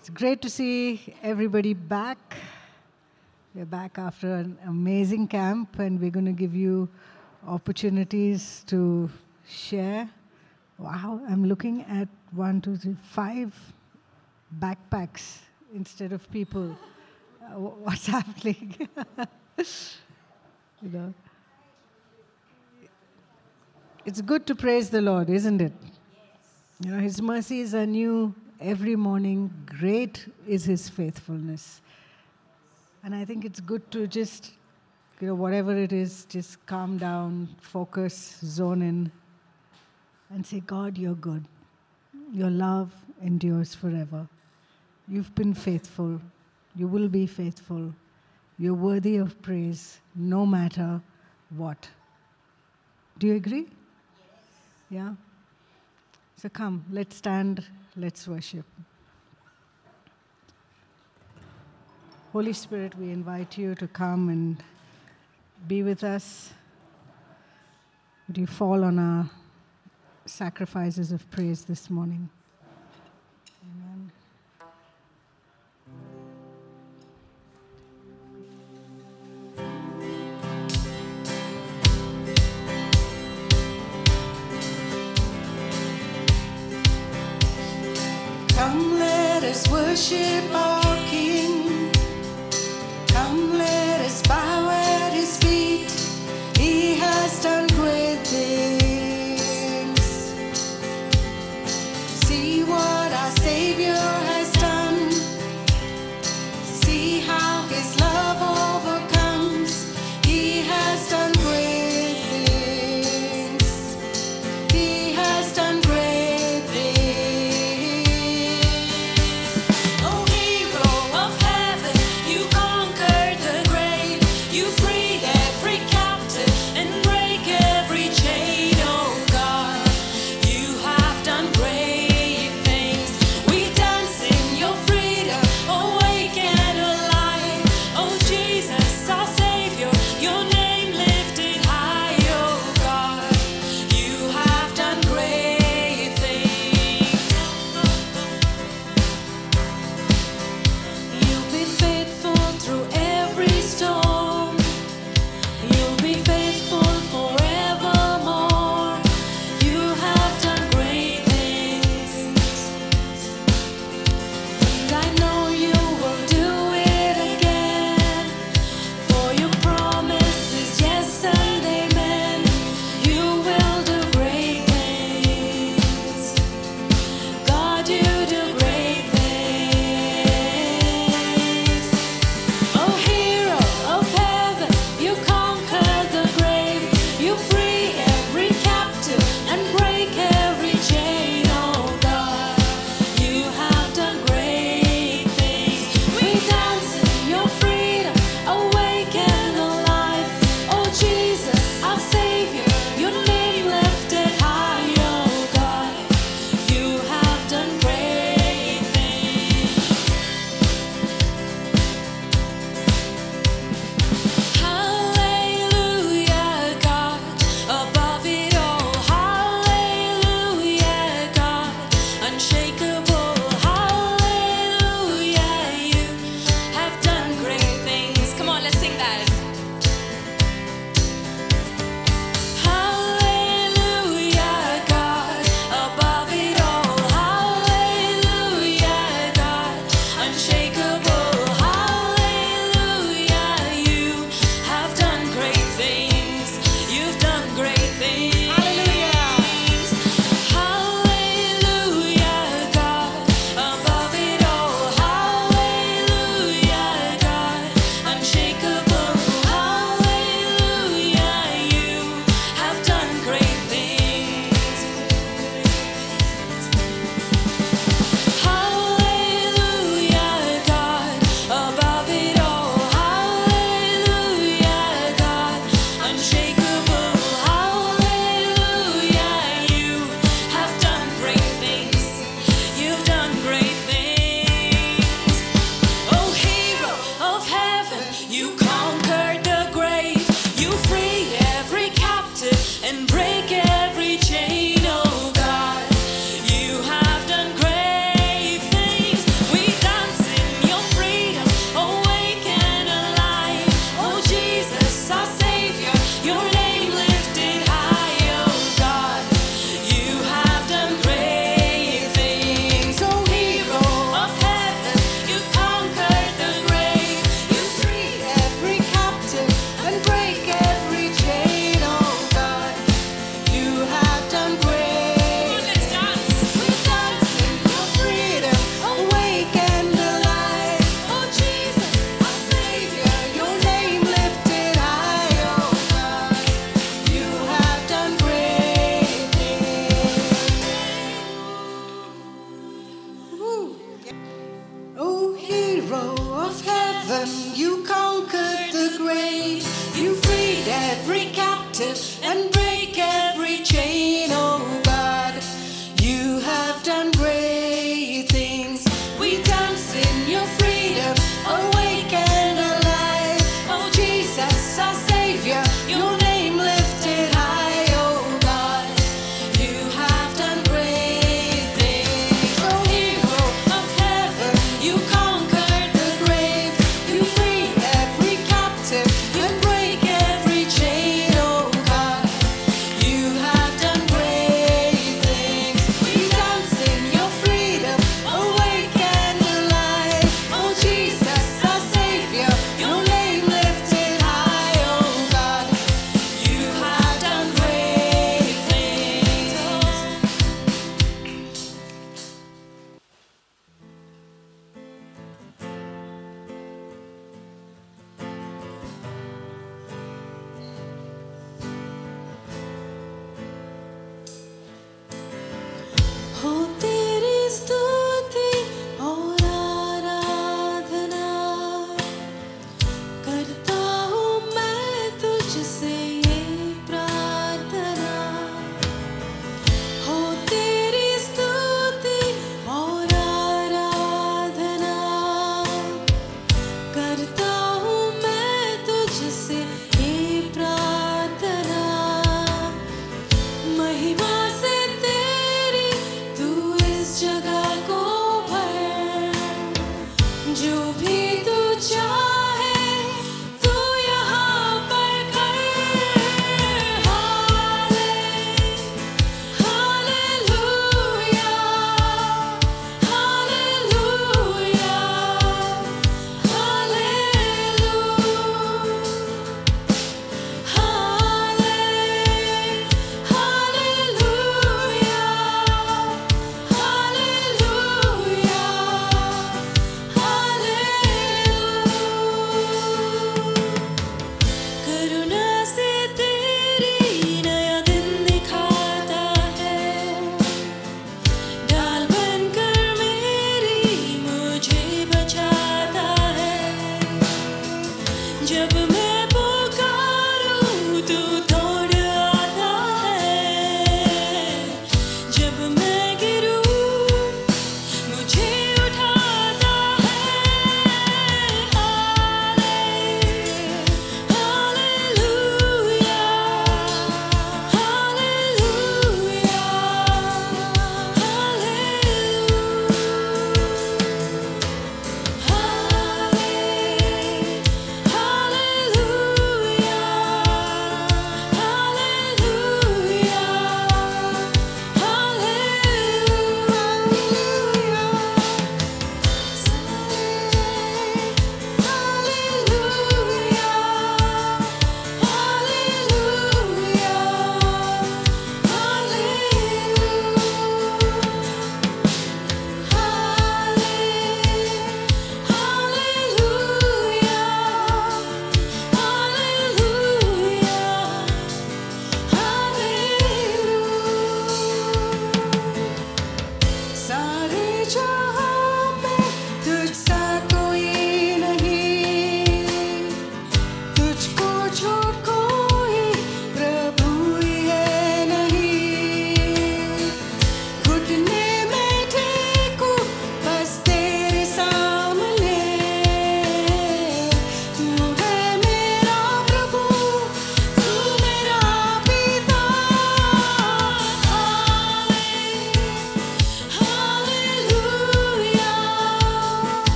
It's great to see everybody back. We're back after an amazing camp, and we're going to give you opportunities to share. Wow, I'm looking at one, two, three, five backpacks instead of people. Uh, what's happening? you know. It's good to praise the Lord, isn't it? You know, His mercies are new every morning. Great is His faithfulness. And I think it's good to just, you know, whatever it is, just calm down, focus, zone in, and say, God, you're good. Your love endures forever. You've been faithful. You will be faithful. You're worthy of praise no matter what. Do you agree? Yeah? So come, let's stand, let's worship. Holy Spirit, we invite you to come and be with us. Would you fall on our sacrifices of praise this morning?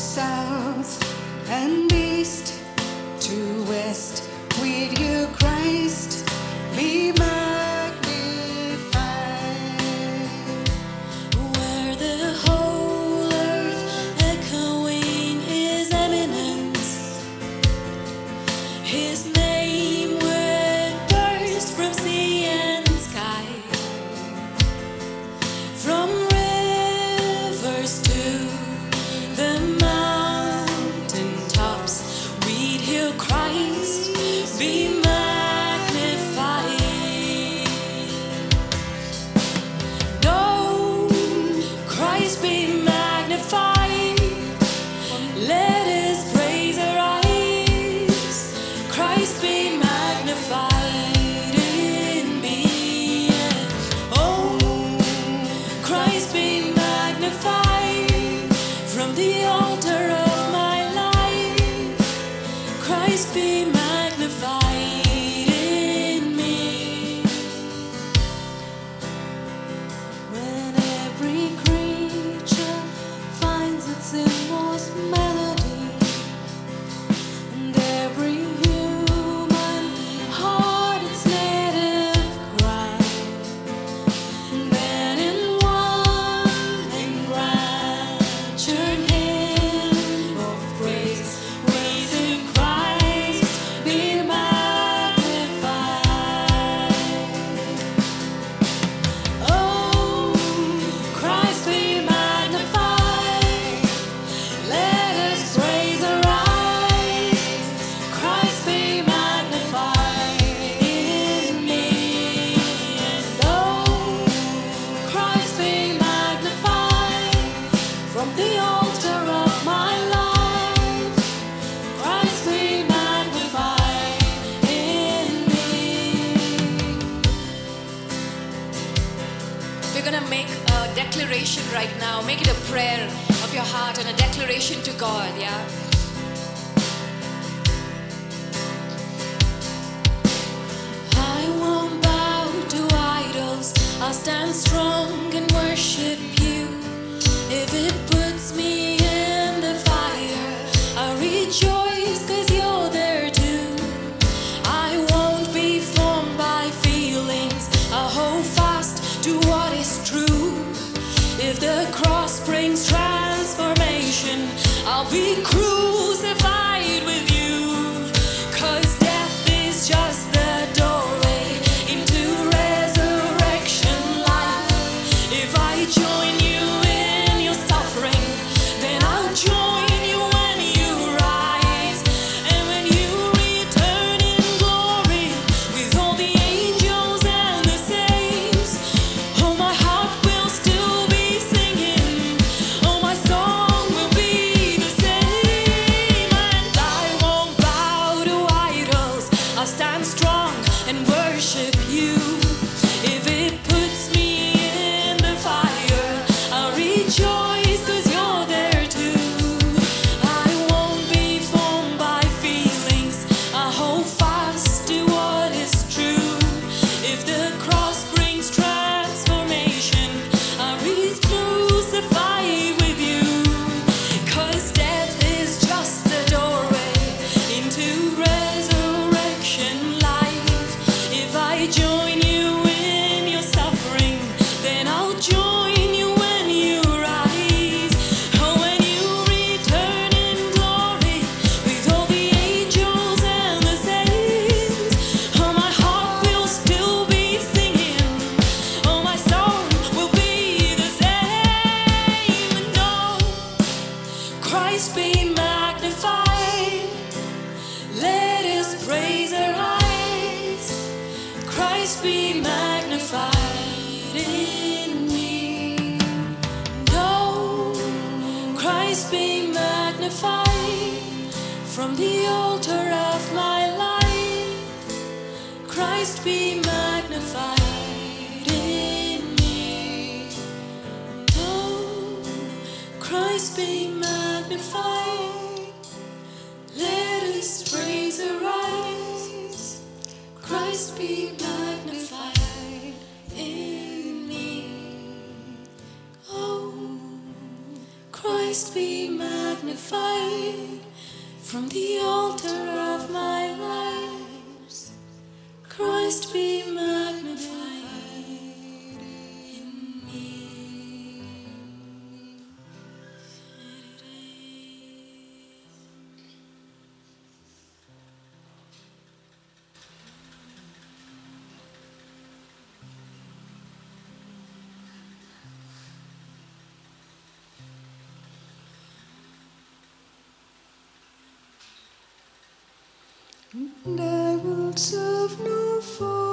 south and east to west with you, Christ, be my. If the cross brings transformation, I'll be crucified. Christ be magnified from the altar of my life. Christ be magnified in me. Oh, Christ be magnified. Let his praise arise. Christ be magnified. Christ be magnified from the altar of my life. Christ be magnified. And I will serve no foe.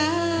now.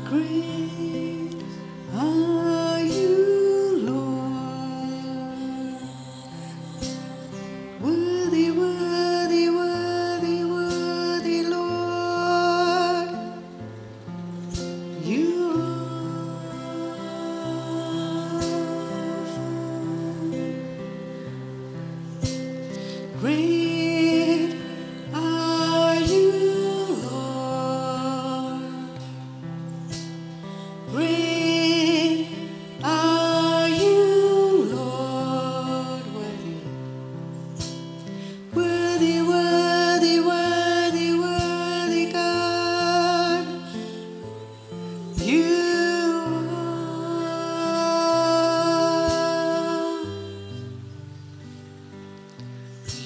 green.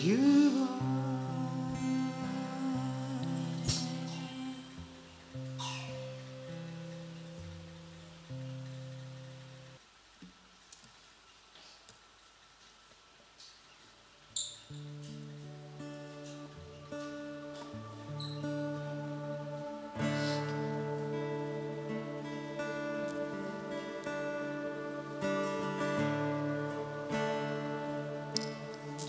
you.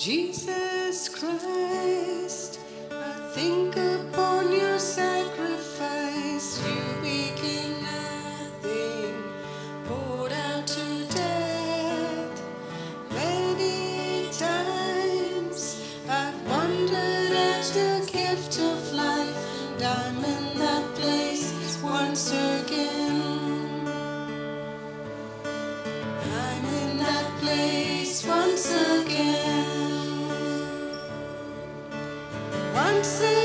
Jesus Christ, I think upon your sacrifice. You became nothing, poured out to death. Many times I've wondered at the gift of life, and I'm in that place once again. I'm in that place once again. see.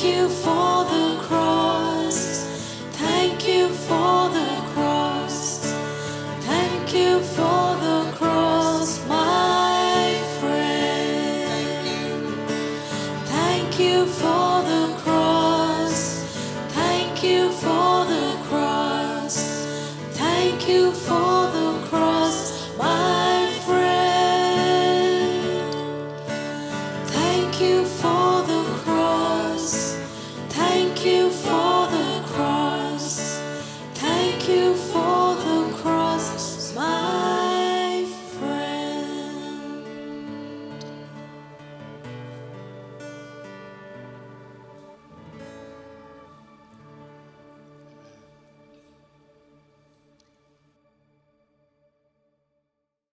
Thank you for the cross.